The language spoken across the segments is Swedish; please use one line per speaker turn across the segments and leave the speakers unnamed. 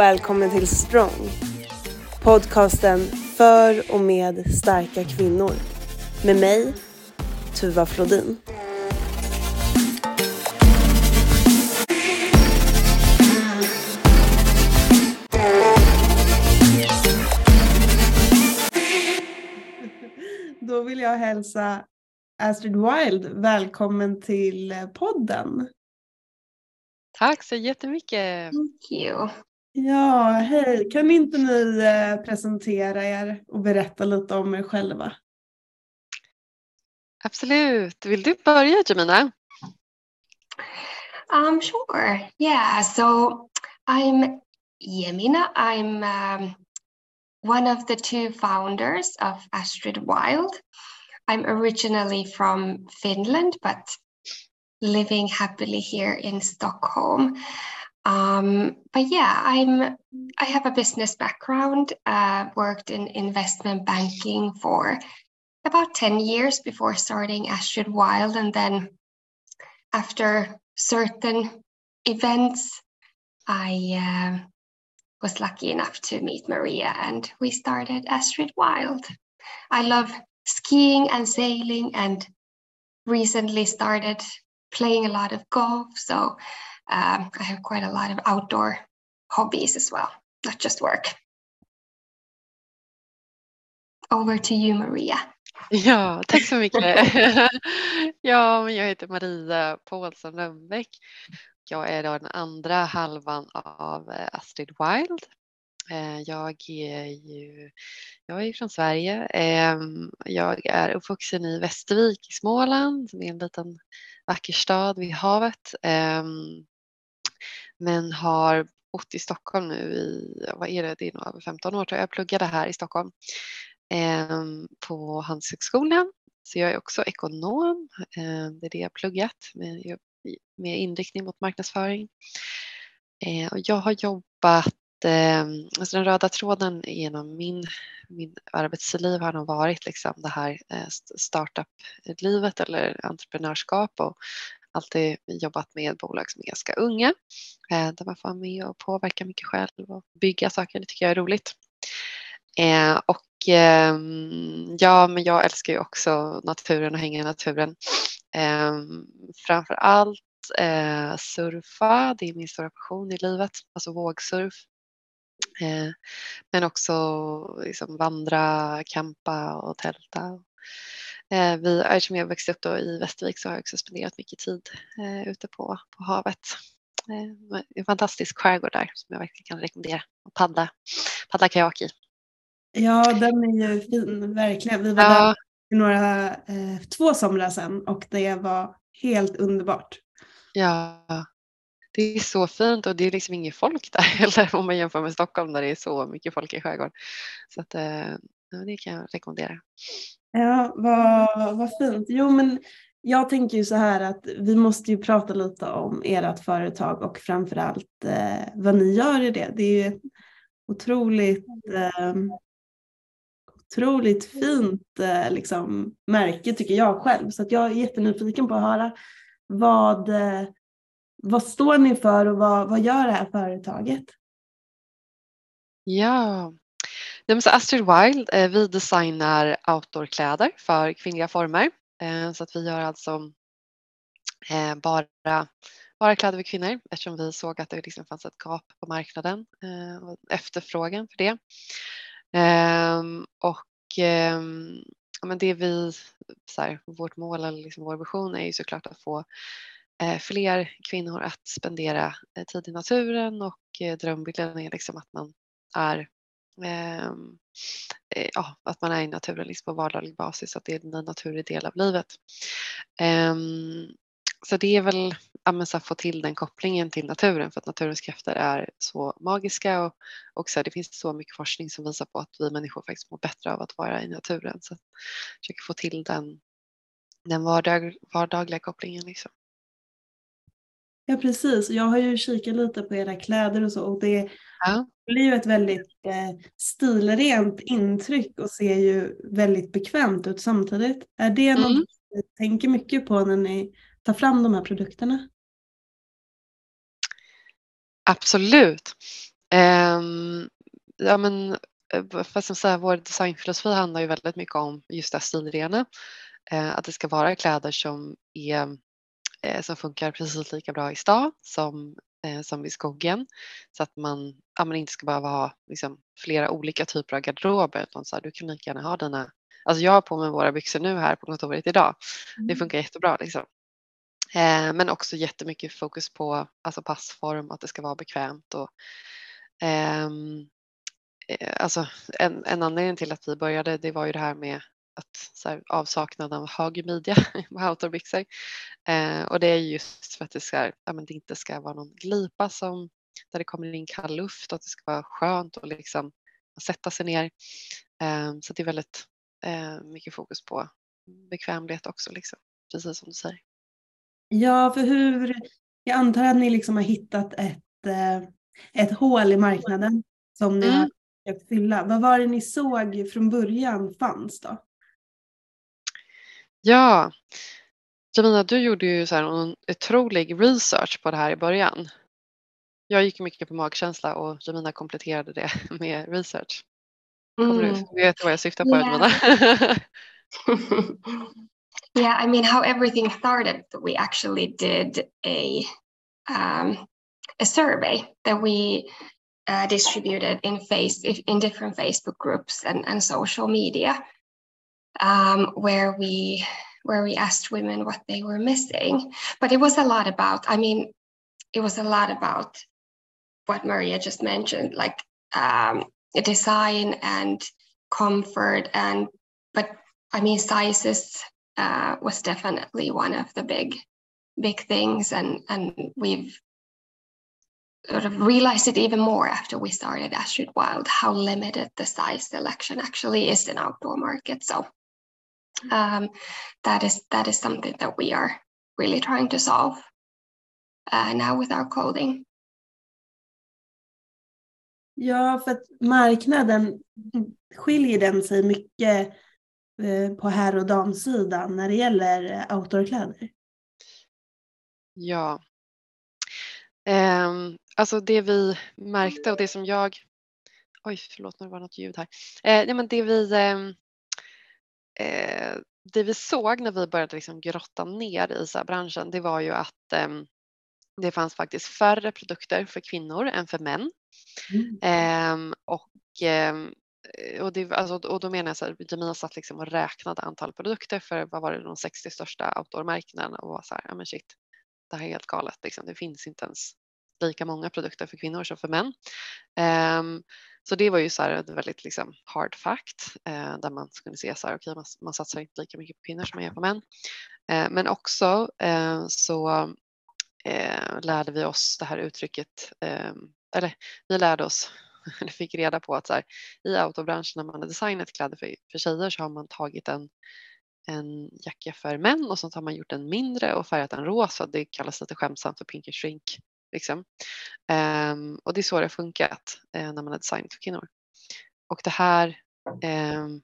välkommen till Strong. Podcasten för och med starka kvinnor. Med mig, Tuva Flodin. Då vill jag hälsa Astrid Wild välkommen till podden.
Tack så jättemycket.
Thank you.
Ja, hej. Kan inte ni eh, presentera er och berätta lite om er själva?
Absolut. Vill du börja Jemina?
Um, sure. Yeah. So I'm Yemina. I'm um, one of the two founders of Astrid Wild. I'm originally from Finland, but living happily here in Stockholm. Um, but yeah, I'm I have a business background. Uh, worked in investment banking for about ten years before starting Astrid Wild, and then after certain events, I uh, was lucky enough to meet Maria, and we started Astrid Wild. I love skiing and sailing, and recently started playing a lot of golf. So um, I have quite a lot of outdoor hobbies as well, not just work. Over to you, Maria.
Ja, tack så mycket. ja, men jag heter Maria Paulsson Lundbäck. Jag är då den andra halvan av eh, Astrid Wild. Eh, jag är ju jag är från Sverige. Ehm, jag är uppvuxen i Västervik i Småland som är en liten vacker stad vid havet. Ehm, men har bott i Stockholm nu i, vad är det, det är nog över 15 år tror jag. Jag pluggade här i Stockholm ehm, på Handelshögskolan. Så jag är också ekonom. Ehm, det är det jag pluggat med, med inriktning mot marknadsföring. Ehm, och jag har jobbat alltså den röda tråden genom min, min arbetsliv har nog varit liksom det här eh, startup-livet eller entreprenörskap och alltid jobbat med bolag som är ganska unga eh, där man får vara med och påverka mycket själv och bygga saker. Det tycker jag är roligt. Eh, och ehm, ja, men jag älskar ju också naturen och hänga i naturen. Ehm, Framför allt eh, surfa, det är min stora passion i livet, alltså vågsurf. Eh, men också liksom vandra, campa och tälta. Eh, vi, eftersom jag växte upp i Västervik så har jag också spenderat mycket tid eh, ute på, på havet. En fantastisk skärgård där som jag verkligen kan rekommendera att paddla, paddla kajak i.
Ja, den är ju fin, verkligen. Vi var ja. där några, eh, två somrar sedan och det var helt underbart.
Ja, det är så fint och det är liksom inget folk där heller om man jämför med Stockholm där det är så mycket folk i skärgården. Så att, eh, det kan jag rekommendera.
Ja, vad, vad fint. Jo, men jag tänker ju så här att vi måste ju prata lite om ert företag och framförallt eh, vad ni gör i det. Det är ju ett otroligt, eh, otroligt fint eh, liksom, märke tycker jag själv. Så att jag är jättenyfiken på att höra vad, eh, vad står ni för och vad, vad gör det här företaget?
Ja, så Astrid Wild, eh, vi designar outdoorkläder för kvinnliga former. Eh, så att vi gör alltså eh, bara, bara kläder för kvinnor eftersom vi såg att det liksom fanns ett gap på marknaden eh, och efterfrågan för det. Ehm, och ehm, men det vi, så här, vårt mål eller liksom vår vision är ju såklart att få eh, fler kvinnor att spendera eh, tid i naturen och drömbilden är liksom att man är Ehm, eh, ja, att man är i naturen liksom på vardaglig basis, att det är en naturlig del av livet. Ehm, så det är väl att få till den kopplingen till naturen för att naturens krafter är så magiska och, och så det finns så mycket forskning som visar på att vi människor faktiskt mår bättre av att vara i naturen. Så att försöka få till den, den vardag, vardagliga kopplingen. Liksom.
Ja precis, jag har ju kikat lite på era kläder och så och det ja. blir ju ett väldigt eh, stilrent intryck och ser ju väldigt bekvämt ut samtidigt. Är det mm. något ni tänker mycket på när ni tar fram de här produkterna?
Absolut. Um, ja, men, eh, fast som säga, vår designfilosofi handlar ju väldigt mycket om just det stilrena. Uh, att det ska vara kläder som, är, uh, som funkar precis lika bra i stad som, uh, som i skogen. Så att man, ja, man inte ska behöva ha liksom, flera olika typer av garderober. Utan så här, du kan lika gärna ha dina Alltså jag har på mig våra byxor nu här på kontoret idag. Mm. Det funkar jättebra liksom. Eh, men också jättemycket fokus på alltså passform, att det ska vara bekvämt. Och, ehm, eh, alltså en, en anledning till att vi började det var ju det här med att, så här, avsaknad av hög midja på outdoorbyxor. Eh, och det är just för att det, ska, ja, men det inte ska vara någon glipa som, där det kommer in kall luft och att det ska vara skönt att liksom sätta sig ner. Eh, så det är väldigt eh, mycket fokus på bekvämlighet också, liksom, precis som du säger.
Ja, för hur, jag antar att ni liksom har hittat ett, eh, ett hål i marknaden som ni mm. har försökt fylla. Vad var det ni såg från början fanns då?
Ja, Jamina, du gjorde ju så här en otrolig research på det här i början. Jag gick mycket på magkänsla och Jamina kompletterade det med research. Kommer mm. du vet vad jag syftar på, yeah.
yeah, I mean, how everything started, we actually did a um, a survey that we uh, distributed in face in different Facebook groups and, and social media, um, where we where we asked women what they were missing. But it was a lot about. I mean, it was a lot about what Maria just mentioned, like um, design and comfort and but I mean sizes uh, was definitely one of the big big things and and we've sort of realized it even more after we started Astrid Wild how limited the size selection actually is in outdoor markets. So um, that is that is something that we are really trying to solve uh, now with our clothing.
Ja, för att marknaden skiljer den sig mycket eh, på herr och damsidan när det gäller outdoorkläder?
Ja. Um, alltså det vi märkte och det som jag... Oj, förlåt, nu var det något ljud här. Eh, nej, men det vi... Um, eh, det vi såg när vi började liksom grotta ner i så branschen det var ju att um, det fanns faktiskt färre produkter för kvinnor än för män. Mm. Um, och, um, och, det, alltså, och då menar jag så här, Jamina satt liksom och räknade antal produkter för vad var det, de 60 största outdoor-märkena och var så här, ja men shit, det här är helt galet, liksom. det finns inte ens lika många produkter för kvinnor som för män. Um, så det var ju så här ett väldigt liksom hard fact eh, där man kunde se så här, okej, okay, man, man satsar inte lika mycket på kvinnor som man gör på män. Eh, men också eh, så eh, lärde vi oss det här uttrycket, eh, eller vi lärde oss, eller fick reda på att så här, i autobranschen när man har designat kläder för, för tjejer så har man tagit en, en jacka för män och så har man gjort den mindre och färgat den rosa. Det kallas lite skämtsamt för pinky shrink. Liksom. Um, och det är så det har funkat uh, när man har designat för kvinnor. Och det här um,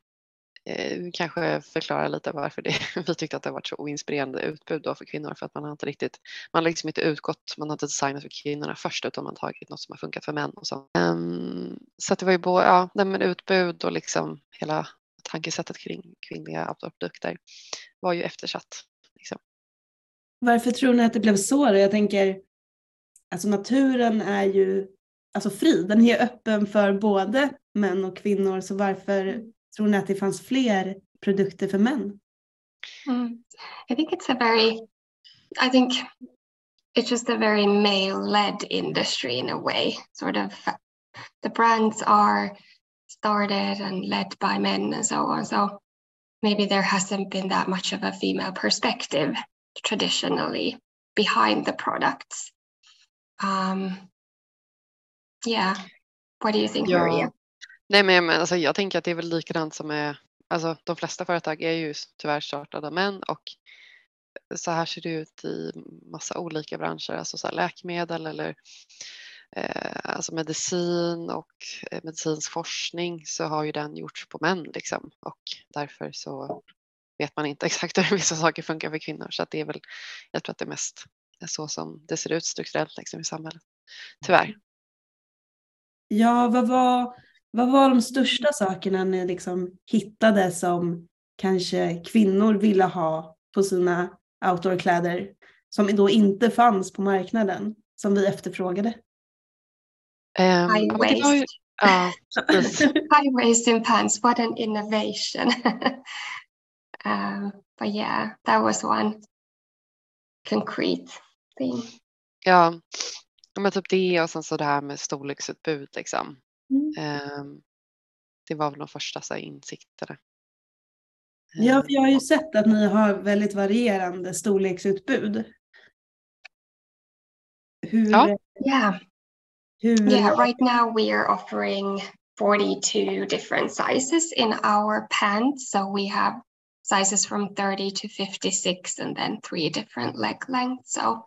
uh, kanske förklarar lite varför det, vi tyckte att det har varit så oinspirerande utbud då för kvinnor för att man har inte riktigt, man har liksom inte utgått, man har inte designat för kvinnorna först utan man har tagit något som har funkat för män och så. Um, så att det var ju både, ja, men utbud och liksom hela tankesättet kring kvinnliga outdoorprodukter var ju eftersatt. Liksom.
Varför tror ni att det blev så? Då? Jag tänker, alltså naturen är ju alltså fri, den är öppen för både män och kvinnor så varför Tror ni att det fanns fler produkter för män?
Mm. I think it's a very, I think it's just a very male-led industry in a way. Sort of, the brands are started and led by men and so on. So maybe there hasn't been that much of a female perspective traditionally behind the products. Um, yeah. What do you think, ja. Maria?
Nej, men, men alltså, jag tänker att det är väl likadant som med, alltså de flesta företag är ju tyvärr startade av män och så här ser det ut i massa olika branscher, alltså så läkemedel eller eh, alltså medicin och eh, medicinsk forskning så har ju den gjorts på män liksom och därför så vet man inte exakt hur vissa saker funkar för kvinnor så att det är väl, jag tror att det är mest så som det ser ut strukturellt liksom i samhället. Tyvärr.
Ja, vad var, vad var de största sakerna ni liksom hittade som kanske kvinnor ville ha på sina outdoorkläder som då inte fanns på marknaden som vi efterfrågade?
Um, High waist. Uh, High waist in pants, what an innovation. um, but yeah, that was one concrete thing.
Ja, men typ det och sen så det här med storleksutbud liksom. Mm. Um, det var väl de första så här, insikterna.
Ja, för jag har ju sett att ni har väldigt varierande storleksutbud.
Hur, ja. Yeah. Hur... Yeah, right now we are offering 42 different sizes in our pants. So we have sizes from 30 to 56 and then three different leg lengths. So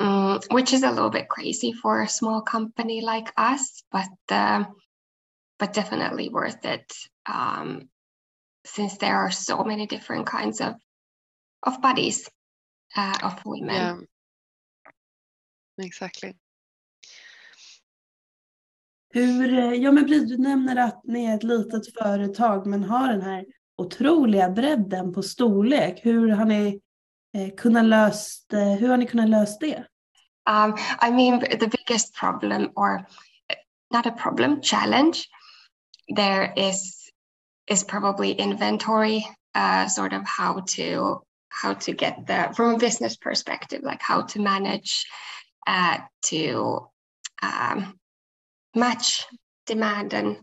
um, which is a little bit crazy for a small company like us, but uh, but definitely worth it um, since there are so many different kinds of of bodies uh, of women.
Yeah. Exactly.
Hur, eh, ja men du nämner att ni är ett litet företag men har den här otroliga bredden på storlek. Hur har ni eh, kunnat löst, eh, hur har ni kunnat lösa det?
Um, I mean the biggest problem or not a problem challenge there is is probably inventory uh, sort of how to how to get the from a business perspective like how to manage uh, to um, match demand and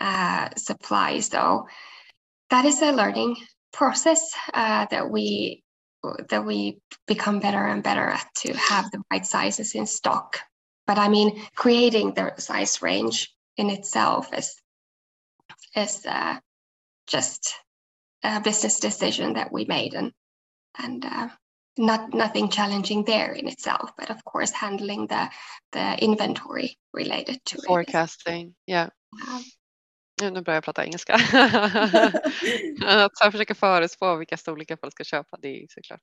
uh, supply so that is a learning process uh, that we that we become better and better at to have the right sizes in stock but i mean creating the size range in itself is is uh, just a business decision that we made and and uh, not nothing challenging there in itself but of course handling the the inventory related to
forecasting it. yeah Nu börjar jag prata engelska. att så försöka förutspå vilka storlekar folk ska köpa, det är såklart.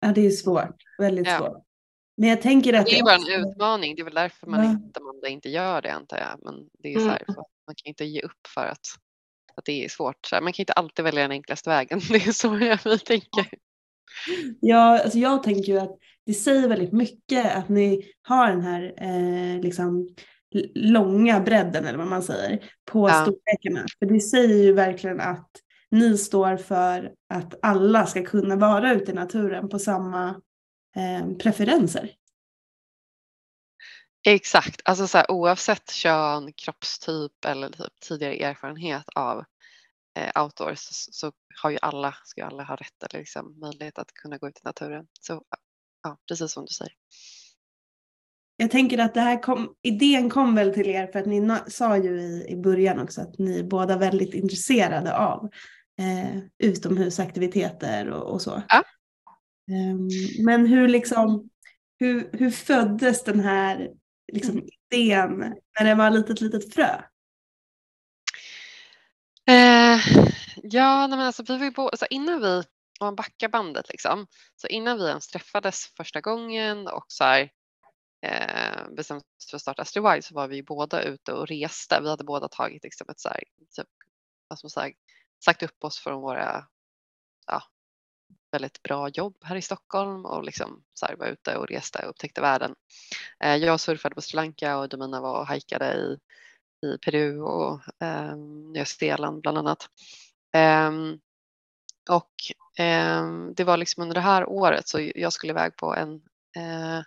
Ja, det är svårt. Väldigt ja. svårt. Men jag tänker att
det är bara en utmaning. Det är väl därför man, ja. inte, man inte gör det antar jag. Men det är så här, mm. man kan inte ge upp för att, att det är svårt. Man kan inte alltid välja den enklaste vägen. Det är så jag tänker.
Ja, alltså jag tänker ju att det säger väldigt mycket att ni har den här eh, liksom, långa bredden eller vad man säger på ja. storlekarna. För det säger ju verkligen att ni står för att alla ska kunna vara ute i naturen på samma eh, preferenser.
Exakt, alltså så här, oavsett kön, kroppstyp eller typ tidigare erfarenhet av eh, outdoors så, så, har ju alla, ska alla ha rätt eller liksom möjlighet att kunna gå ut i naturen. Så ja, precis som du säger.
Jag tänker att det här kom, idén kom väl till er för att ni sa ju i, i början också att ni är båda väldigt intresserade av eh, utomhusaktiviteter och, och så.
Ja.
Um, men hur liksom, hur, hur föddes den här liksom, mm. idén när det var ett litet, litet frö?
Eh, ja, men alltså, vi var ju på, alltså, innan vi, om man backar bandet liksom, så innan vi ens träffades första gången och så här, eh, bestämde oss för att starta Astrid Wild så var vi båda ute och reste. Vi hade båda tagit liksom, ett så här, typ, vad som sagt, sagt upp oss från våra ja, väldigt bra jobb här i Stockholm och liksom så här, var ute och reste och upptäckte världen. Eh, jag surfade på Sri Lanka och Domina var och hajkade i, i Peru och eh, Nya Zeeland bland annat. Eh, och eh, det var liksom under det här året så jag skulle iväg på en, eh,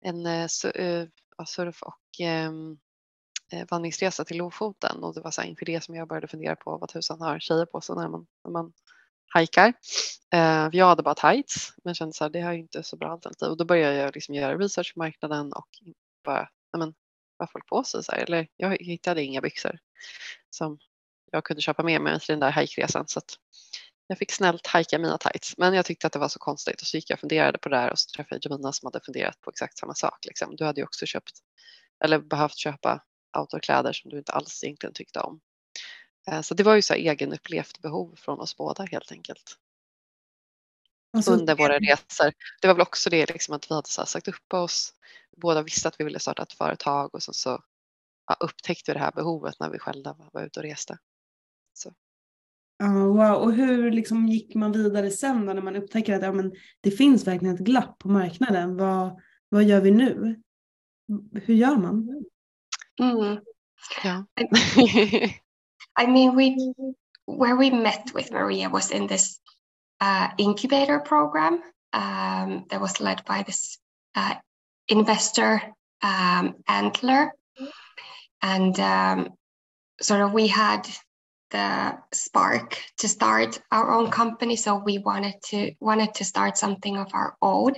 en eh, eh, surf och ehm, eh, vandringsresa till Lofoten. Och det var så inför det som jag började fundera på vad tusan har tjejer på sig när man, när man hajkar. Eh, jag hade bara tights men kände så här, det har ju inte så bra alternativ. Och då började jag liksom göra research på marknaden och bara, men vad folk på sig? Så här, eller jag hittade inga byxor som jag kunde köpa med mig till den där hajkresan. Så att jag fick snällt hajka mina tights men jag tyckte att det var så konstigt och så gick jag och funderade på det här och så träffade jag Jemina som hade funderat på exakt samma sak. Liksom. Du hade ju också köpt eller behövt köpa outdoorkläder som du inte alls egentligen tyckte om. Eh, så det var ju så här egenupplevt behov från oss båda helt enkelt. alltså, under våra resor. Det var väl också det liksom att vi hade så sagt upp oss. Båda visste att vi ville starta ett företag och sen så ja, upptäckte vi det här behovet när vi själva var ute och reste. Så.
Oh, wow. Och hur liksom gick man vidare sen då när man upptäcker att ja, men det finns verkligen ett glapp på marknaden? Vad, vad gör vi nu? Hur gör man?
Mm. Yeah. I mean, we where we met with Maria was in this uh, incubator program um, that was led by this uh, investor um, Antler, and um, sort of we had the spark to start our own company. So we wanted to wanted to start something of our own.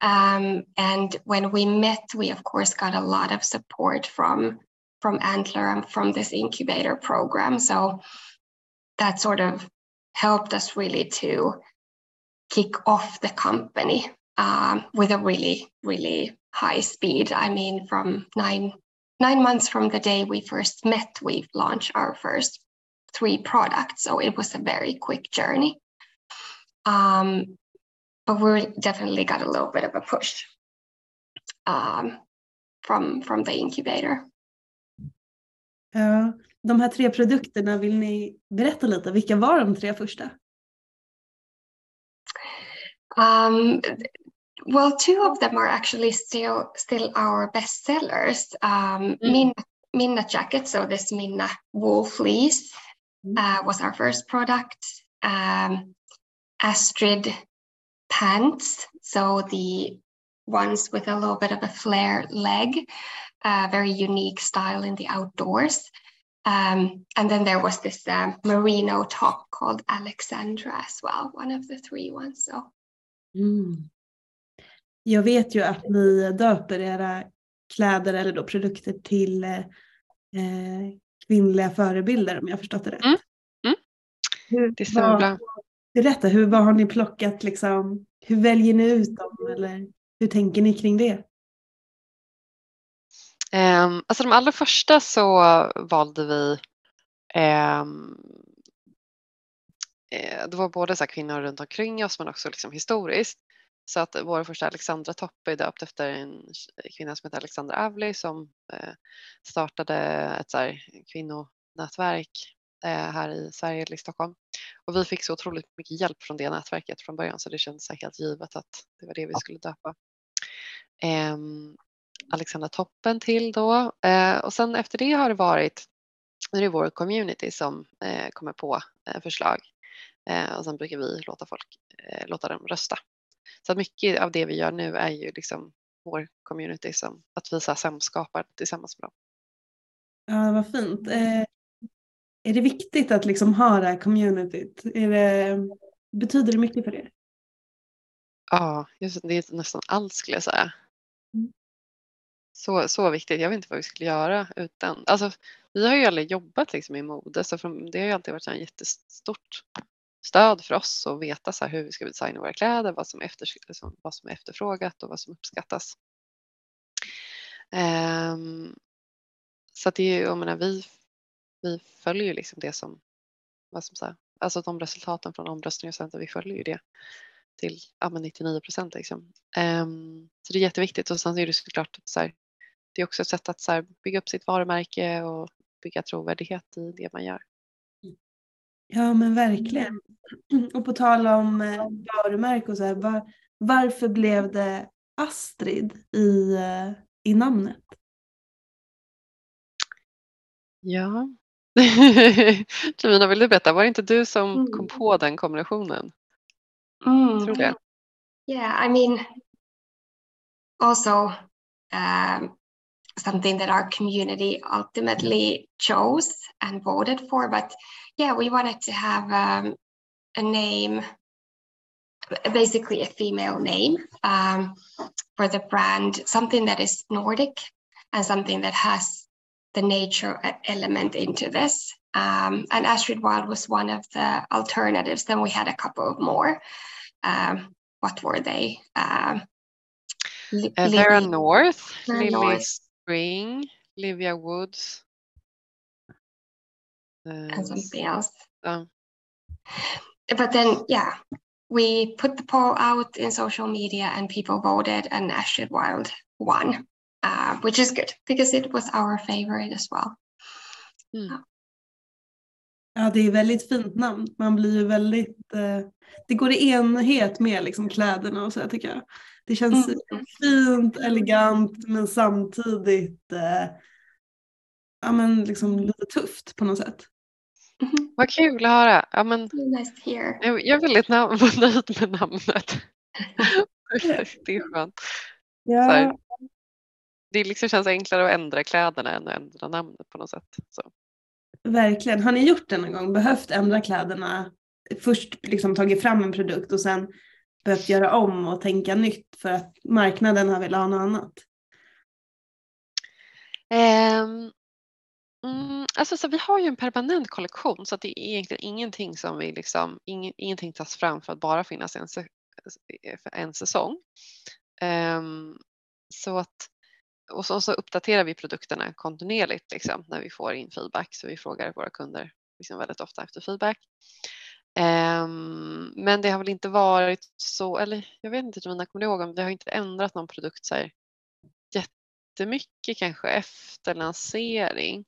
Um, and when we met we of course got a lot of support from from antler and from this incubator program. So that sort of helped us really to kick off the company um, with a really really high speed. I mean from nine nine months from the day we first met we launched our first three products. So it was a very quick journey. Um, but we definitely got a little bit of a push um, from, from the incubator.
Ja, de här tre produkterna, vill ni berätta lite? Vilka var de tre första?
Um, well, two of them are actually still still our best sellers. Um, mm. Minna, Minna jacket, so this Minna wool fleece. Uh, was our first product. Um, Astrid pants, so the ones with a little bit of a flare leg, uh, very unique style in the outdoors. Um, and then there was this uh, merino top called Alexandra as well, one of the three ones. So.
Mm. Jag vet ju att ni döper era kläder eller då produkter till eh, kvinnliga förebilder om jag förstått det rätt. Mm.
Mm. Hur, det stämmer bra.
Berätta, hur, vad har ni plockat liksom? Hur väljer ni ut dem eller hur tänker ni kring det?
Um, alltså de allra första så valde vi um, det var både så kvinnor runt omkring oss men också liksom historiskt. Så att vår första Alexandra Topp är döpt efter en kvinna som heter Alexandra Avli som eh, startade ett så här kvinnonätverk eh, här i Sverige, i Stockholm. Och vi fick så otroligt mycket hjälp från det nätverket från början så det kändes helt givet att det var det vi skulle döpa. Ehm, Alexandra Toppen till då eh, och sen efter det har det varit, nu är det vår community som kommer på förslag och sen brukar vi låta folk, låta dem rösta så mycket av det vi gör nu är ju liksom vår community som att vi så samskapar tillsammans med dem.
Ja, vad fint. Eh, är det viktigt att liksom ha det här communityt? Det, betyder det mycket för er?
Ja, just, det är nästan allt skulle jag säga. Mm. Så, så viktigt. Jag vet inte vad vi skulle göra utan. Alltså, vi har ju aldrig jobbat liksom i mode så det har ju alltid varit en jättestort stöd för oss att veta så hur vi ska designa våra kläder, vad som, efter, liksom, vad som är efterfrågat och vad som uppskattas. Um, så att det är, jag menar, vi, vi följer ju liksom det som, vad som så alltså de resultaten från omröstningar och sånt, vi följer ju det till ja, 99 procent. Liksom. Um, så det är jätteviktigt och sen är det såklart så här, det är också ett sätt att så här, bygga upp sitt varumärke och bygga trovärdighet i det man gör.
Ja men verkligen. Och på tal om eh, varumärke och så här, var, varför blev det Astrid i, eh, i namnet?
Ja. Jemina, vill du berätta? Var det inte du som mm. kom på den kombinationen?
Mm. Tror det. Yeah, I mean also um, something that our community ultimately chose and voted for. But yeah, we wanted to have um, a name, basically a female name um, for the brand, something that is Nordic and something that has the nature element into this. Um, and Astrid Wild was one of the alternatives. Then we had a couple of more. Um, what were they? Um,
uh, Vera North, North. Spring, Livia Woods.
and something else. But then, yeah, we put the poll out in social media and people voted and Astrid Wild won, uh, which is good because it was our favorite as well.
Mm. Ja, det är väldigt fint namn. Man blir ju väldigt, eh, det går i enhet med liksom kläderna och så här, tycker jag. Det känns mm. fint, elegant men samtidigt eh, ja, men liksom lite tufft på något sätt.
Mm. Vad kul att höra. Ja, men,
nice
jag, jag är väldigt nöjd med namnet. det är skönt. Ja. Här, det liksom känns enklare att ändra kläderna än att ändra namnet på något sätt. Så.
Verkligen. Har ni gjort det någon gång? Behövt ändra kläderna? Först liksom tagit fram en produkt och sen behövt göra om och tänka nytt för att marknaden har velat ha något annat?
Um, mm, alltså så vi har ju en permanent kollektion så att det är egentligen ingenting som vi liksom, ing, ingenting tas fram för att bara finnas en, en säsong. Um, så att och så, så, uppdaterar vi produkterna kontinuerligt liksom, när vi får in feedback. Så vi frågar våra kunder liksom väldigt ofta efter feedback. Um, men det har väl inte varit så, eller jag vet inte Jemina, kommer du ihåg om det har inte ändrat någon produkt så här jättemycket kanske efter lansering.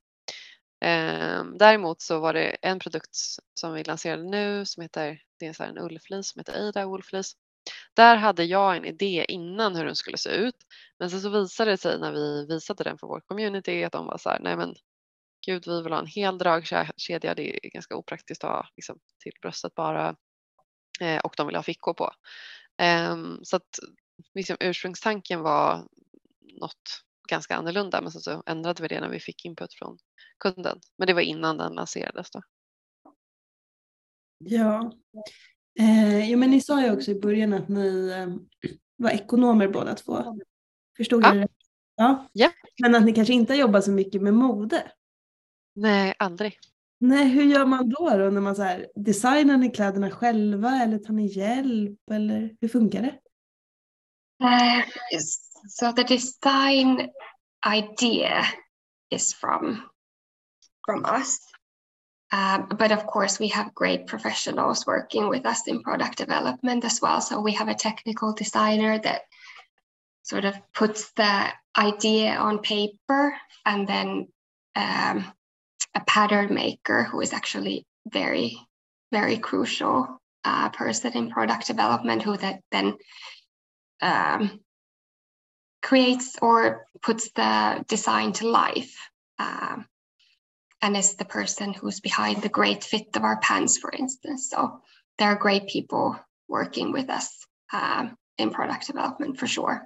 Um, däremot så var det en produkt som vi lanserade nu som heter, det är så en ullflis som heter Ada ullflis där hade jag en idé innan hur den skulle se ut. Men sen så visade det sig när vi visade den för vår community att de var så här, nej men gud vi vill ha en hel dragkedja, det är ganska opraktiskt att ha liksom, till bröstet bara. Eh, och de vill ha fickor på. Eh, så att liksom, ursprungstanken var något ganska annorlunda men sen så ändrade vi det när vi fick input från kunden. Men det var innan den lanserades då.
Ja, Eh, ja, men ni sa ju också i början att ni eh, var ekonomer båda två. Förstod ja. det? Ja.
ja.
Men att ni kanske inte jobbar så mycket med mode?
Nej, aldrig.
Nej, hur gör man då? då när man så här, designar ni kläderna själva eller tar ni hjälp eller hur funkar det?
Uh, so the design idea is from from us Um, but of course, we have great professionals working with us in product development as well. So we have a technical designer that sort of puts the idea on paper and then um, a pattern maker who is actually very, very crucial uh, person in product development who that then um, creates or puts the design to life. Um, and is the person who's behind the great fit of our pants, for instance. So there are great people working with us um, in product development for sure.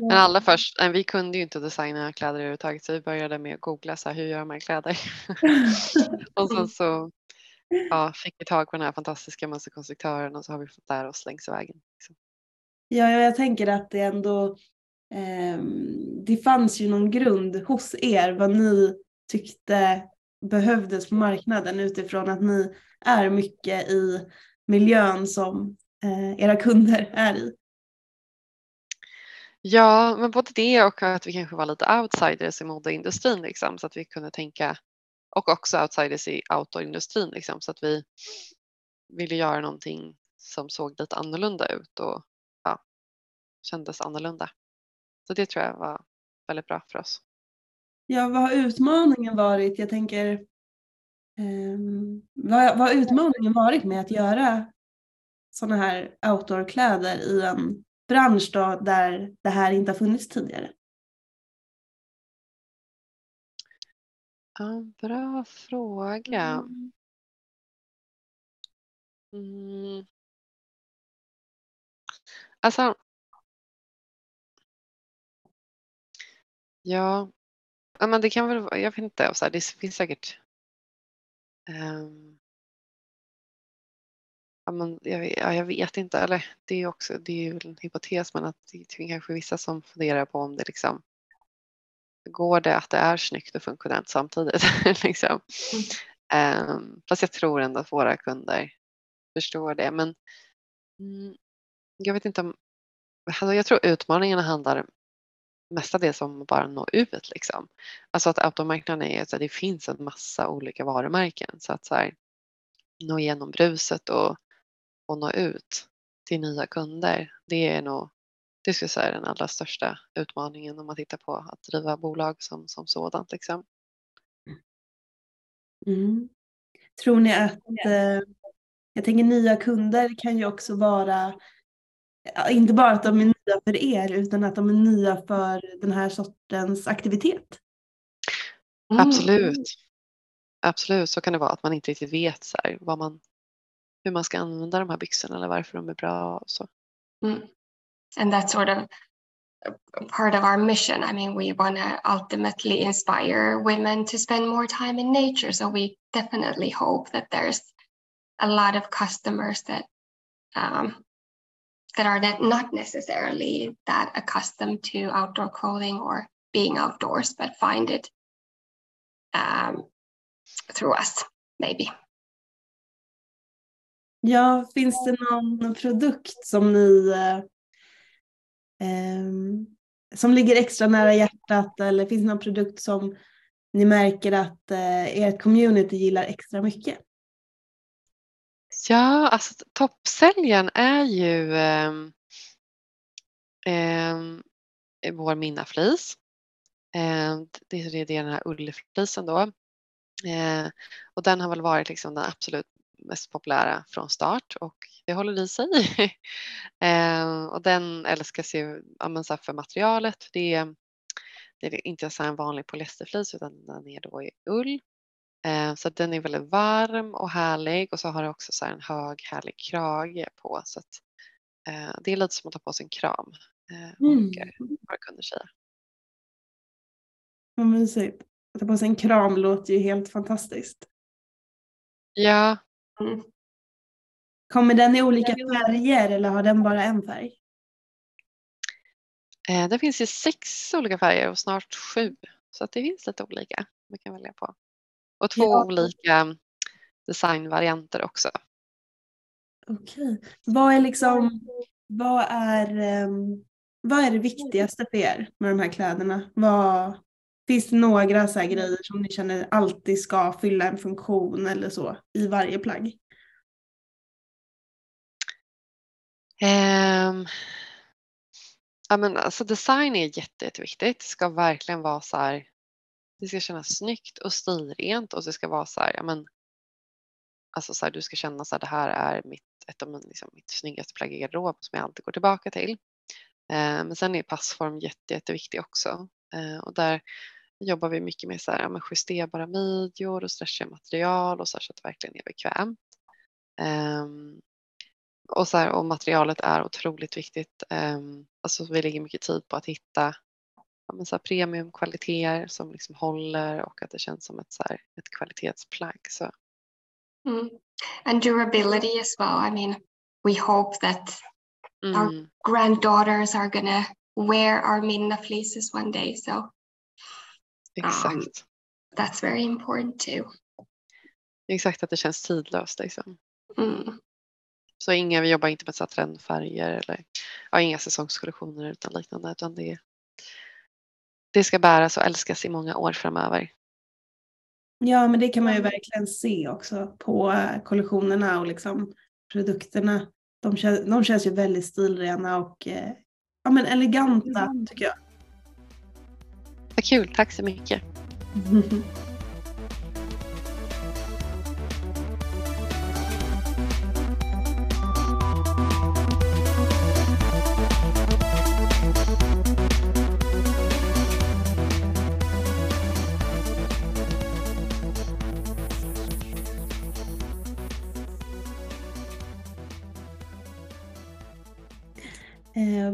Men allra först, vi kunde ju inte designa kläder överhuvudtaget så vi började med att googla så här, hur gör man kläder? och sen så ja, fick vi tag på den här fantastiska mönsterkonstruktören och så har vi fått lära oss längs vägen. Liksom.
Ja, jag tänker att det ändå Ehm, det fanns ju någon grund hos er vad ni tyckte behövdes på marknaden utifrån att ni är mycket i miljön som eh, era kunder är i.
Ja, men både det och att vi kanske var lite outsiders i modeindustrin liksom, så att vi kunde tänka och också outsiders i outdoorindustrin liksom, så att vi ville göra någonting som såg lite annorlunda ut och ja, kändes annorlunda. Så det tror jag var väldigt bra för oss.
Ja, vad har utmaningen varit? Jag tänker, eh, vad, vad har utmaningen varit med att göra sådana här outdoorkläder i en bransch då där det här inte har funnits tidigare?
Ja, bra fråga. Mm. Alltså, Ja, ja men det kan väl vara, jag vet inte, så här, det finns säkert um, ja, men jag, ja, jag vet inte, eller det är också, det är ju en hypotes men att det är kanske vissa som funderar på om det liksom går det att det är snyggt och funktionellt samtidigt. liksom. Mm. Um, fast jag tror ändå att våra kunder förstår det. Men mm, jag vet inte om, alltså jag tror utmaningarna handlar mestadels om att bara nå ut. Liksom. Alltså att outdoormarknaden är så det finns en massa olika varumärken. Så att så här, nå igenom bruset och, och nå ut till nya kunder. Det är nog det skulle jag säga är den allra största utmaningen om man tittar på att driva bolag som, som sådant. Liksom.
Mm. Tror ni att, eh, jag tänker nya kunder kan ju också vara, inte bara att de är nya för er utan att de är nya för den här sortens aktivitet?
Mm. Absolut. Absolut, så kan det vara att man inte riktigt vet så här, vad man, hur man ska använda de här byxorna eller varför de är bra och så. Mm.
And that's sort of part of our mission. I mean, we want to ultimately inspire women to spend more time in nature. So we definitely hope that there's a lot of customers that um, that are not necessarily that accustomed to outdoor clothing or being outdoors, but find it um, through us, maybe.
Ja, finns det någon produkt som ni eh, ehm, som ligger extra nära hjärtat eller finns det någon produkt som ni märker att eh, ert community gillar extra mycket?
Ja, alltså toppsäljaren är ju eh, eh, vår minnaflis. Eh, det är den här ullflisen då. Eh, och den har väl varit liksom den absolut mest populära från start och det håller i sig. eh, och den älskas ju ja, så för materialet. Det är, det är inte så en vanlig polyesterflis utan den är då i ull. Eh, så den är väldigt varm och härlig och så har det också så en hög härlig krage på. Så att, eh, det är lite som att ta på sig en kram. Eh, mm. Våra kunder säger.
Vad mysigt. Att ta på sig en kram låter ju helt fantastiskt.
Ja,
Mm. Kommer den i olika färger eller har den bara en färg?
Eh, det finns ju sex olika färger och snart sju. Så att det finns lite olika man kan välja på. Och två ja. olika designvarianter också.
Okej. Vad är liksom, vad är, um, vad är det viktigaste för er med de här kläderna? Vad, Finns det några så grejer som ni känner alltid ska fylla en funktion eller så i varje plagg?
Um, ja, men alltså design är jätte, jätteviktigt. Det ska verkligen vara så här. Det ska kännas snyggt och stilrent och det ska vara så här. Ja, men, alltså så här, du ska känna så här. Det här är mitt, ett av liksom, mitt snyggaste plagg i garderoben som jag alltid går tillbaka till. Eh, men sen är passform jätte, jätteviktig också. Eh, och där jobbar vi mycket med, så här, med justerbara midjor och stretchiga material och så, här, så att det verkligen är bekvämt. Eh, och, så här, och materialet är otroligt viktigt. Um, alltså vi lägger mycket tid på att hitta ja, så här, premiumkvaliteter som liksom håller och att det känns som ett, så här, ett kvalitetsplagg. Så.
Mm. And durability as well. I mean, we hope that mm. our granddaughters are gonna wear our Minna fleeces one day. So
Exakt. Um,
that's very important too.
Exakt, att det känns tidlöst. Liksom. Mm. Så inga, vi jobbar inte med så trendfärger eller ja, inga säsongskollektioner utan liknande. Utan det, det ska bäras och älskas i många år framöver.
Ja, men det kan man ju verkligen se också på eh, kollektionerna och liksom produkterna. De, känns, de känns ju väldigt stilrena och eh, ja, men eleganta tycker jag.
Vad kul, tack så mycket.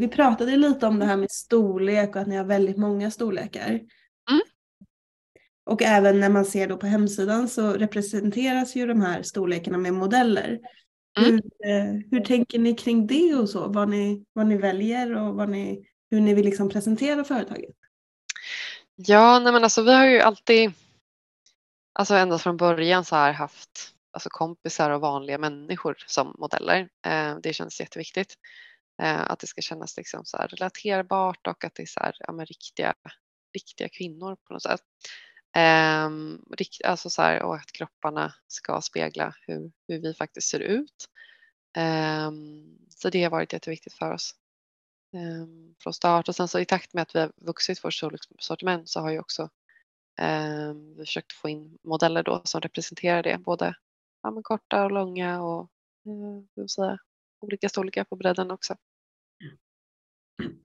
vi pratade lite om det här med storlek och att ni har väldigt många storlekar. Mm. Och även när man ser då på hemsidan så representeras ju de här storlekarna med modeller. Mm. Hur, eh, hur tänker ni kring det och så? Vad ni, vad ni väljer och vad ni, hur ni vill liksom presentera företaget?
Ja, nej men alltså vi har ju alltid, alltså ända från början så här haft alltså kompisar och vanliga människor som modeller. Eh, det känns jätteviktigt. Eh, att det ska kännas liksom så relaterbart och att det är så här, ja, riktiga, riktiga kvinnor på något sätt. Um, alltså så här, och att kropparna ska spegla hur, hur vi faktiskt ser ut. Um, så det har varit jätteviktigt för oss um, från start. Och sen så i takt med att vi har vuxit vårt sortiment så har ju också vi försökt få in modeller då som representerar det, både ja, korta och långa och eh, säga, olika storlekar på bredden också.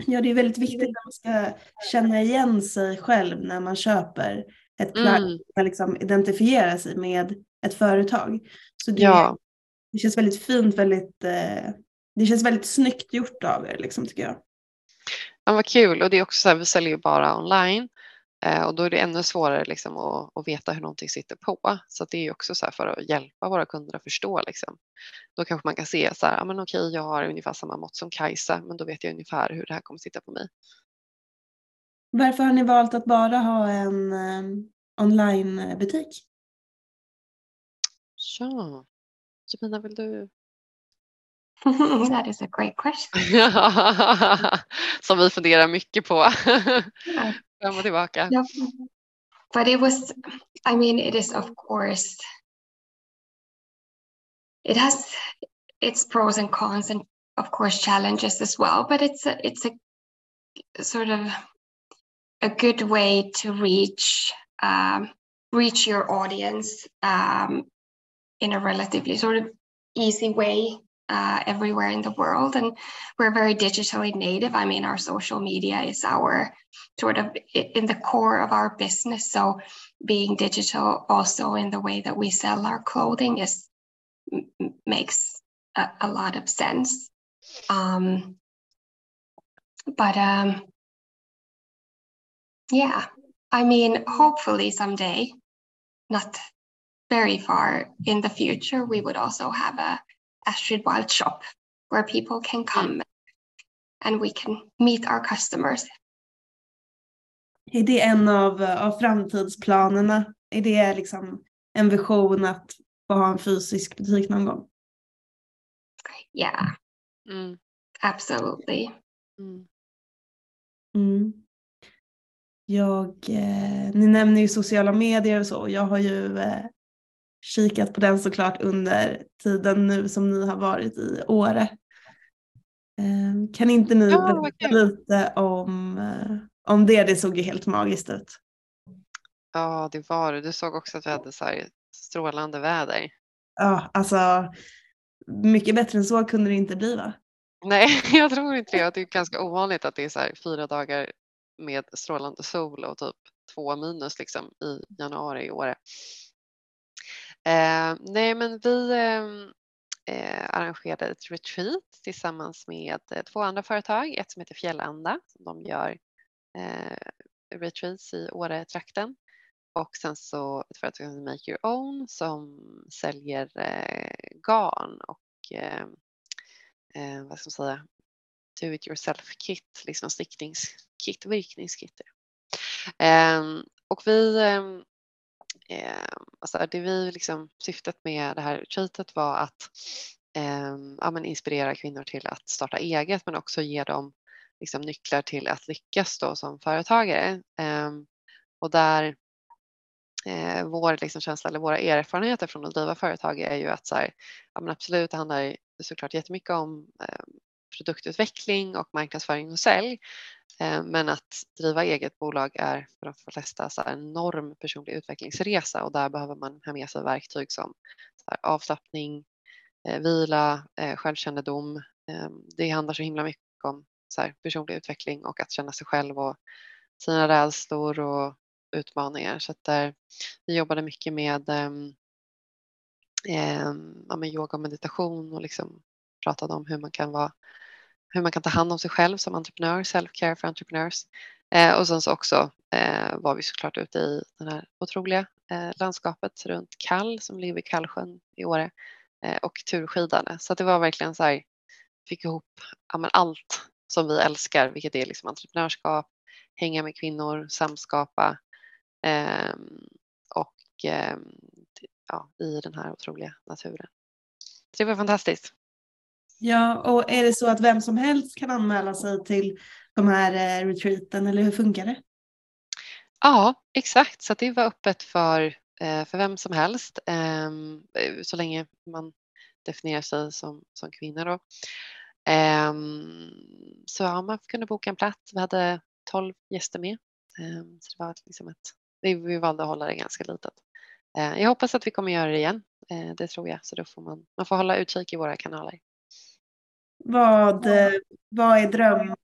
Ja, det är väldigt viktigt att man ska känna igen sig själv när man köper ett plagg. Mm. Man liksom identifiera sig med ett företag. Så det, ja. det känns väldigt fint, väldigt, eh, det känns väldigt snyggt gjort av er liksom, tycker jag.
Ja, vad kul och det är också så här, vi säljer ju bara online. Eh, och då är det ännu svårare liksom att, att, veta hur någonting sitter på. Så det är också så för att hjälpa våra kunder att förstå. Liksom. Då kanske man kan se så här, ja, men okej, jag har ungefär samma mått som Kajsa, men då vet jag ungefär hur det här kommer sitta på mig.
Varför har ni valt att bara ha en um, onlinebutik?
Ja, Jemina, vill du?
That is a great question.
Som vi funderar mycket på. Fram och tillbaka.
Yeah. But it was, I mean, it is of course, it has its pros and cons and of course challenges as well, but it's a, it's a sort of a good way to reach um, reach your audience um, in a relatively sort of easy way uh, everywhere in the world. And we're very digitally native. I mean, our social media is our sort of in the core of our business. So being digital also in the way that we sell our clothing is makes a, a lot of sense. Um, but um, yeah, I mean, hopefully someday, not very far in the future, we would also have a Astrid Wild shop where people can come and we can meet our customers.
Är det en av, av framtidsplanerna? Är det liksom en vision att få ha en fysisk butik någon gång?
Yeah, mm. absolutely. Mm.
Mm. Jag, eh, ni nämner ju sociala medier och så. Jag har ju eh, kikat på den såklart under tiden nu som ni har varit i Åre. Eh, kan inte ni ja, berätta okay. lite om, eh, om det? Det såg ju helt magiskt ut.
Ja, det var det. Du såg också att vi hade så strålande väder.
Ja, alltså mycket bättre än så kunde det inte bli va?
Nej, jag tror inte det. Det är ganska ovanligt att det är så fyra dagar med strålande sol och typ två minus liksom i januari i Åre. Eh, nej, men vi ehm, eh, arrangerade ett retreat tillsammans med eh, två andra företag. Ett som heter Fjällanda. De gör eh, retreats i Åre-trakten. Och sen så ett företag som heter Make Your Own som säljer eh, garn och eh, eh, vad ska man säga, do it yourself kit, liksom stickningskit, virkningskit. Eh, och vi ehm, eh, alltså det vi liksom, syftet med det här retreatet var att eh, ja, men inspirera kvinnor till att starta eget men också ge dem liksom, nycklar till att lyckas då som företagare. Eh, och där eh, vår liksom, känsla eller våra erfarenheter från att driva företag är ju att så här, ja, men absolut det handlar såklart jättemycket om eh, produktutveckling och marknadsföring och sälj. Eh, men att driva eget bolag är för de flesta så en enorm personlig utvecklingsresa och där behöver man ha med sig verktyg som avslappning, eh, vila, eh, självkännedom. Ehm, det handlar så himla mycket om personlig utveckling och att känna sig själv och sina rädslor och utmaningar. Så att där, vi jobbade mycket med eh, ja, med yoga och meditation och liksom pratade om hur man kan vara hur man kan ta hand om sig själv som entreprenör, self-care för entreprenörs. Eh, och sen så också eh, var vi såklart ute i det här otroliga eh, landskapet runt Kall som ligger vid Kallsjön i Åre eh, och turskidande. Så det var verkligen så här, fick ihop ja, allt som vi älskar, vilket är liksom entreprenörskap, hänga med kvinnor, samskapa ehm, och ehm, ja, i den här otroliga naturen. Så det var fantastiskt.
Ja, och är det så att vem som helst kan anmäla sig till de här eh, retreaten eller hur funkar det?
Ja, exakt. Så det var öppet för, eh, för vem som helst ehm, eh, så länge man definierar sig som, som kvinna. Då. Ehm, så ja, man kunde boka en plats. Vi hade 12 gäster med. Ehm, så det var liksom ett, vi, vi valde att hålla det ganska litet. Jag hoppas att vi kommer göra det igen. Det tror jag. Så då får man, man får hålla utkik i våra kanaler.
Vad, vad är dröm,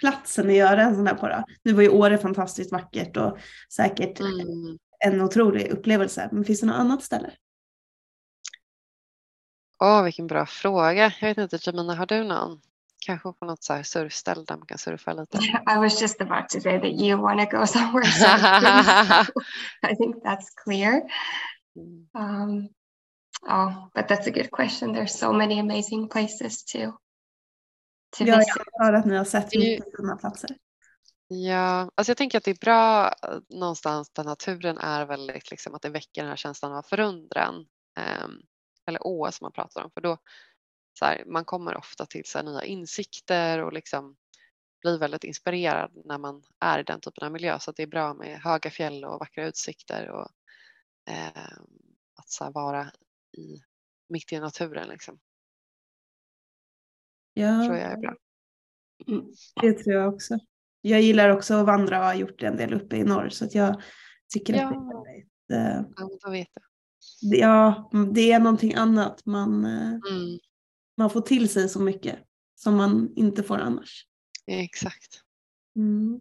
platsen att göra en sån här på då? Nu var ju Åre fantastiskt vackert och säkert mm. en otrolig upplevelse. Men finns det något annat ställe?
Åh, oh, vilken bra fråga. Jag vet inte, Jamina, har du någon? Kanske på något så här surfställe där man kan surfa lite?
I was just about to say that you want to go somewhere I think that's clear. Mm. Um, oh, but that's a good question. There's so many amazing places too
till ja, jag har att ni har sett mycket fina platser.
Ja, alltså jag tänker att det är bra eh, någonstans där naturen är väldigt, liksom, att det väcker den här känslan av förundran. Eh, eller åh som man pratar om, för då så här, man kommer ofta till så här, nya insikter och liksom blir väldigt inspirerad när man är i den typen av miljö. Så det är bra med höga fjäll och vackra utsikter och eh, att så här, vara i, mitt i naturen. Liksom. Ja. tror jag är bra.
Mm, det tror jag också. Jag gillar också att vandra och har gjort det en del uppe i norr så att jag tycker ja. att det är väldigt...
Eh, ja, då vet jag.
Ja, det är någonting annat. Man, eh, mm. man får till sig så mycket som man inte får annars.
Exakt.
Mm.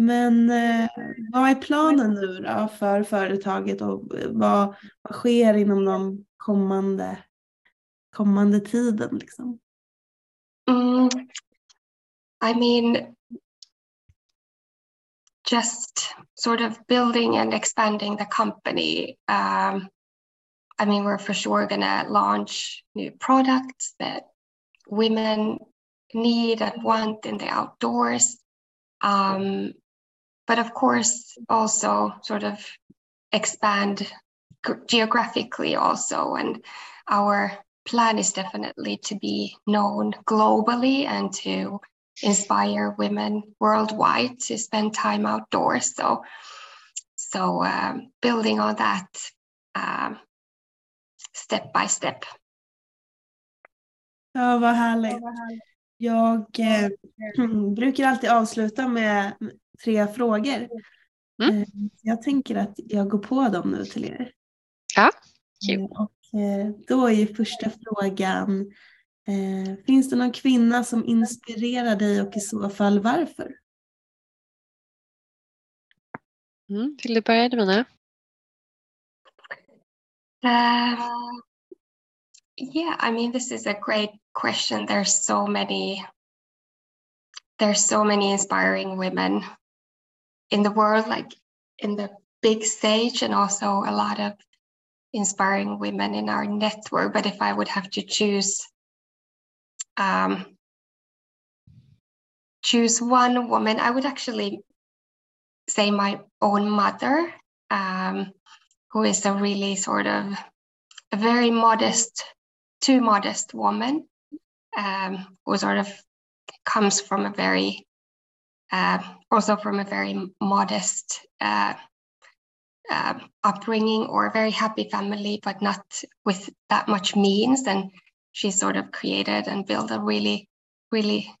Men eh, vad är planen nu då för företaget och vad, vad sker inom de kommande, kommande tiden? Liksom?
Mm, I mean, just sort of building and expanding the company. Um, I mean, we're for sure going to launch new products that women need and want in the outdoors. Um, but of course, also sort of expand geographically also. And our plan is definitely to be known globally and to inspire women worldwide to spend time outdoors. So, so um, building on that um, step by step.
Ja, vad härligt. Jag eh, brukar alltid avsluta med tre frågor. Mm. Eh, jag tänker att jag går på dem nu till er.
Ja, kul.
Eh, Eh, då är ju första frågan, finns det någon kvinna som inspirerar dig och i så fall varför?
Mm, vill du börja Domina?
Uh, yeah, I mean this is a great question. There's so many there's so many inspiring women in the world, like in the big stage and also a lot of inspiring women in our network. But if I would have to choose um, choose one woman, I would actually say my own mother, um, who is a really sort of a very modest, too modest woman, um, who sort of comes from a very, uh, also from a very modest uh, uh, upbringing or a very happy family, but not with that much means. And she sort of created and built a really, really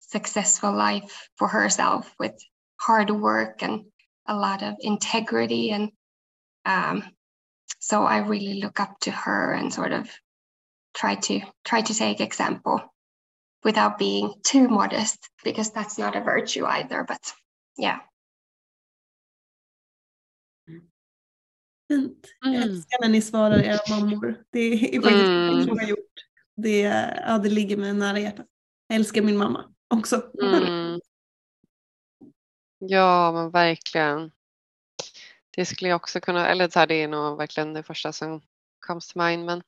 successful life for herself with hard work and a lot of integrity. And um, so I really look up to her and sort of try to try to take example without being too modest because that's not a virtue either. But yeah.
Fint. Mm. Jag älskar när ni svarar era mammor. Det är faktiskt mm. som har gjort. Det, ja, det ligger mig nära hjärtat. Jag älskar min mamma också. Mm.
Ja, men verkligen. Det skulle jag också kunna, eller så här, det är nog verkligen det första som comes to mind. Men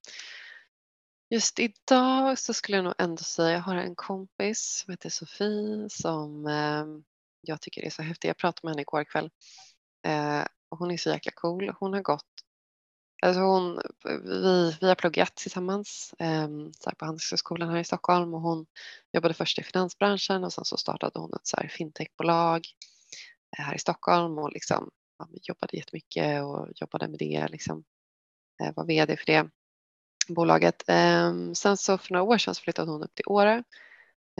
just idag så skulle jag nog ändå säga, jag har en kompis som heter Sofie som eh, jag tycker är så häftig. Jag pratade med henne igår kväll. Eh, och hon är så jäkla cool. Hon har gått Alltså hon, vi, vi har pluggat tillsammans eh, på Handelshögskolan här i Stockholm och hon jobbade först i finansbranschen och sen så startade hon ett så här fintechbolag eh, här i Stockholm och liksom, ja, jobbade jättemycket och jobbade med det. Liksom, eh, var vd för det bolaget. Ehm, sen så för några år sedan så flyttade hon upp till Åre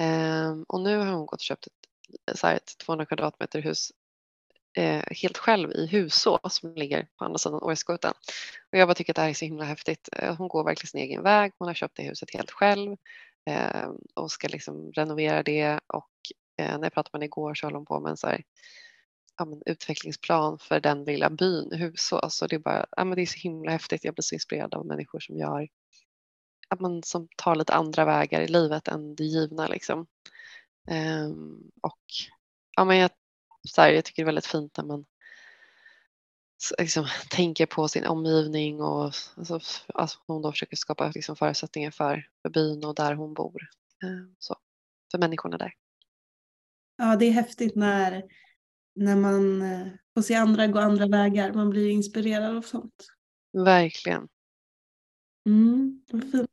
ehm, och nu har hon gått och köpt ett, så ett 200 kvadratmeter hus eh, helt själv i Huså som ligger på andra sidan Åreskutan. Och jag bara tycker att det här är så himla häftigt. Eh, hon går verkligen sin egen väg. Hon har köpt det huset helt själv ehm, och ska liksom renovera det och eh, när jag pratade med henne igår så håller hon på med en så här, ja, men, utvecklingsplan för den lilla byn Huså. Så det är bara, ja, men det är så himla häftigt. Jag blir så inspirerad av människor som gör, ja, men, som tar lite andra vägar i livet än det givna liksom. Um, och ja, men jag så här, jag tycker det är väldigt fint när man liksom, tänker på sin omgivning och alltså, alltså hon då försöker skapa liksom, förutsättningar för, för byn och där hon bor. Um, så, för människorna där.
Ja, det är häftigt när, när man eh, får se andra gå andra vägar. Man blir inspirerad av sånt.
Verkligen.
Mm, vad fint.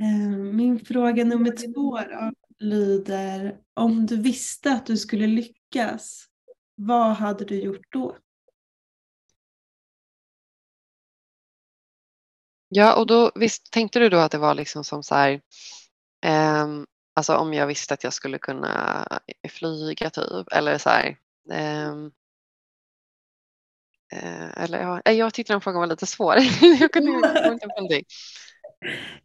Eh, min fråga nummer två då, lyder om du visste att du skulle lyckas, vad hade du gjort då?
Ja, och då visst, tänkte du då att det var liksom som så här, eh, alltså om jag visste att jag skulle kunna flyga typ, eller så här, eller ja, jag tyckte den frågan var lite svår. jag kunde inte på någonting.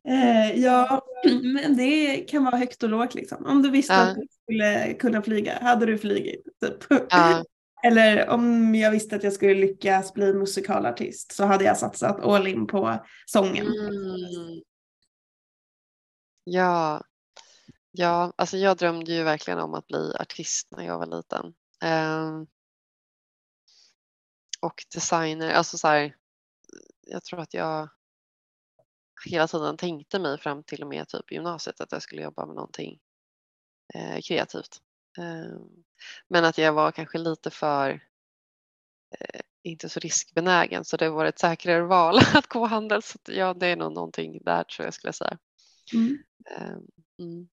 Eh, ja, men det kan vara högt och lågt liksom. Om du visste ja. att du skulle kunna flyga, hade du flygit? Typ. Ja. Eller om jag visste att jag skulle lyckas bli musikalartist så hade jag satsat all in på sången. Mm.
Ja. ja, alltså jag drömde ju verkligen om att bli artist när jag var liten. Um, och designer, alltså så här, jag tror att jag hela tiden tänkte mig fram till och med typ gymnasiet att jag skulle jobba med någonting eh, kreativt. Eh, men att jag var kanske lite för eh, inte så riskbenägen så det var ett säkrare val att gå handel. Så ja, det är nog någonting där tror jag skulle säga. Mm. Ehm, mm.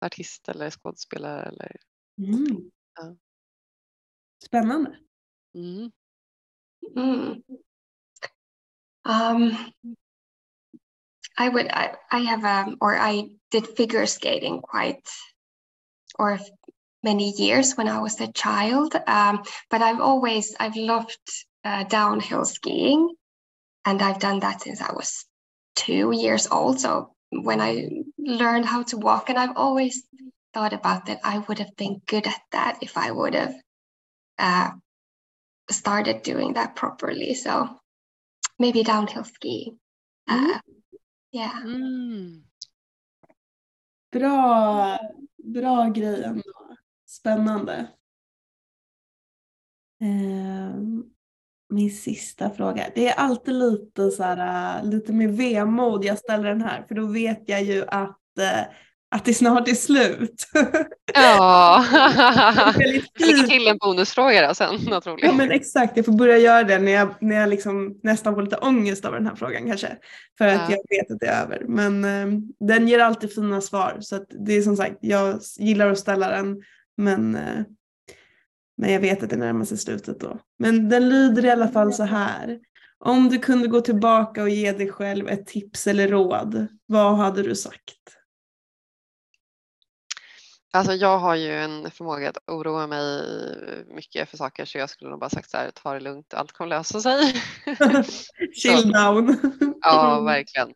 Artist eller skådespelare eller mm. ja.
Spännande. Mm. Mm.
Um, I would I, I have um or I did figure skating quite or many years when I was a child. Um, but I've always I've loved uh, downhill skiing, and I've done that since I was two years old. So when I learned how to walk, and I've always thought about that I would have been good at that if I would have uh, started doing that properly. So maybe downhill. Mm. Uh, Yeah. Mm.
Bra, bra grej ändå. Spännande. Eh, min sista fråga. Det är alltid lite, så här, lite med vemod jag ställer den här för då vet jag ju att eh, att det snart är slut.
Ja, lägga till en bonusfråga då sen naturligtvis.
Ja men exakt, jag får börja göra det när jag, när jag liksom nästan får lite ångest av den här frågan kanske. För att ja. jag vet att det är över. Men eh, den ger alltid fina svar så att det är som sagt, jag gillar att ställa den men, eh, men jag vet att det närmar sig slutet då. Men den lyder i alla fall så här. Om du kunde gå tillbaka och ge dig själv ett tips eller råd, vad hade du sagt?
Alltså jag har ju en förmåga att oroa mig mycket för saker så jag skulle nog bara sagt så här, ta det lugnt, allt kommer lösa sig.
Chill down.
ja, verkligen.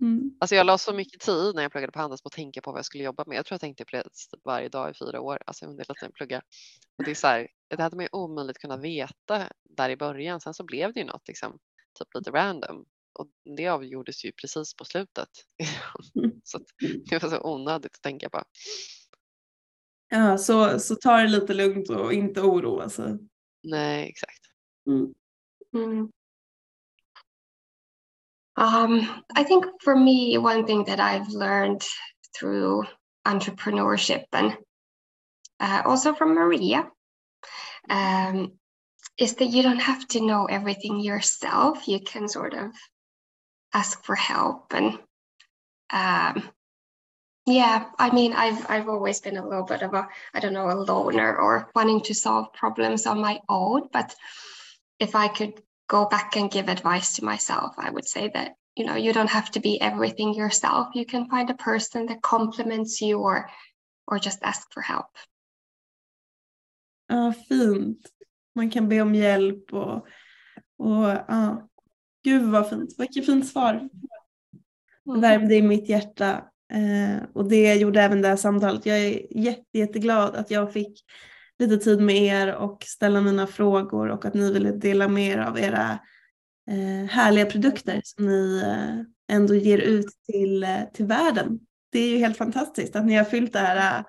Mm. Alltså jag la så mycket tid när jag pluggade på Handels på att tänka på vad jag skulle jobba med. Jag tror jag tänkte på det varje dag i fyra år, alltså under hela tiden plugga. Och det, är så här, det hade man ju omöjligt kunnat veta där i början. Sen så blev det ju något liksom, typ lite random och det avgjordes ju precis på slutet. så det var så onödigt att tänka på.
Ja, så, så ta det lite lugnt och inte oroa sig.
Nej, exakt. Mm. Mm.
Um, I think for me, one thing that I've learned through entrepreneurship and uh, also from Maria um, is that you don't have to know everything yourself. You can sort of ask for help and um, yeah i mean i've i've always been a little bit of a i don't know a loner or wanting to solve problems on my own but if i could go back and give advice to myself i would say that you know you don't have to be everything yourself you can find a person that complements you or or just ask for help
Ja, fint. Man kan be om hjälp och, och ja. Gud vad fint. Vilket fint svar. Mm. Värmde i mitt hjärta. Eh, och det gjorde även det här samtalet. Jag är jätte, jätteglad att jag fick lite tid med er och ställa mina frågor och att ni ville dela med er av era eh, härliga produkter som ni eh, ändå ger ut till, eh, till världen. Det är ju helt fantastiskt att ni har fyllt det här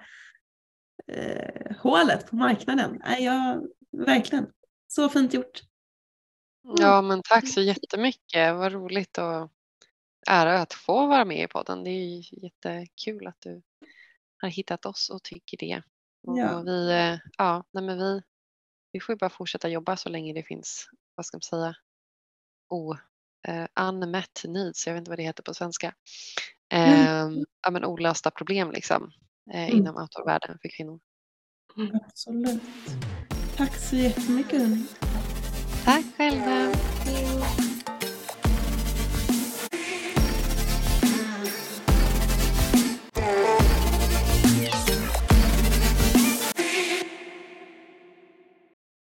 eh, hålet på marknaden. Nej, jag, verkligen, så fint gjort.
Ja, men tack så jättemycket. Vad roligt och ära att få vara med i podden. Det är jättekul att du har hittat oss och tycker det. Och ja. Vi, eh, ja, nej men vi, vi får bara fortsätta jobba så länge det finns, vad ska man säga, oh, uh, unmet needs, jag vet inte vad det heter på svenska. Mm. Uh, ja, men olösta problem liksom, uh, mm. inom outdoorvärlden för kvinnor.
Mm. Absolut. Tack så jättemycket.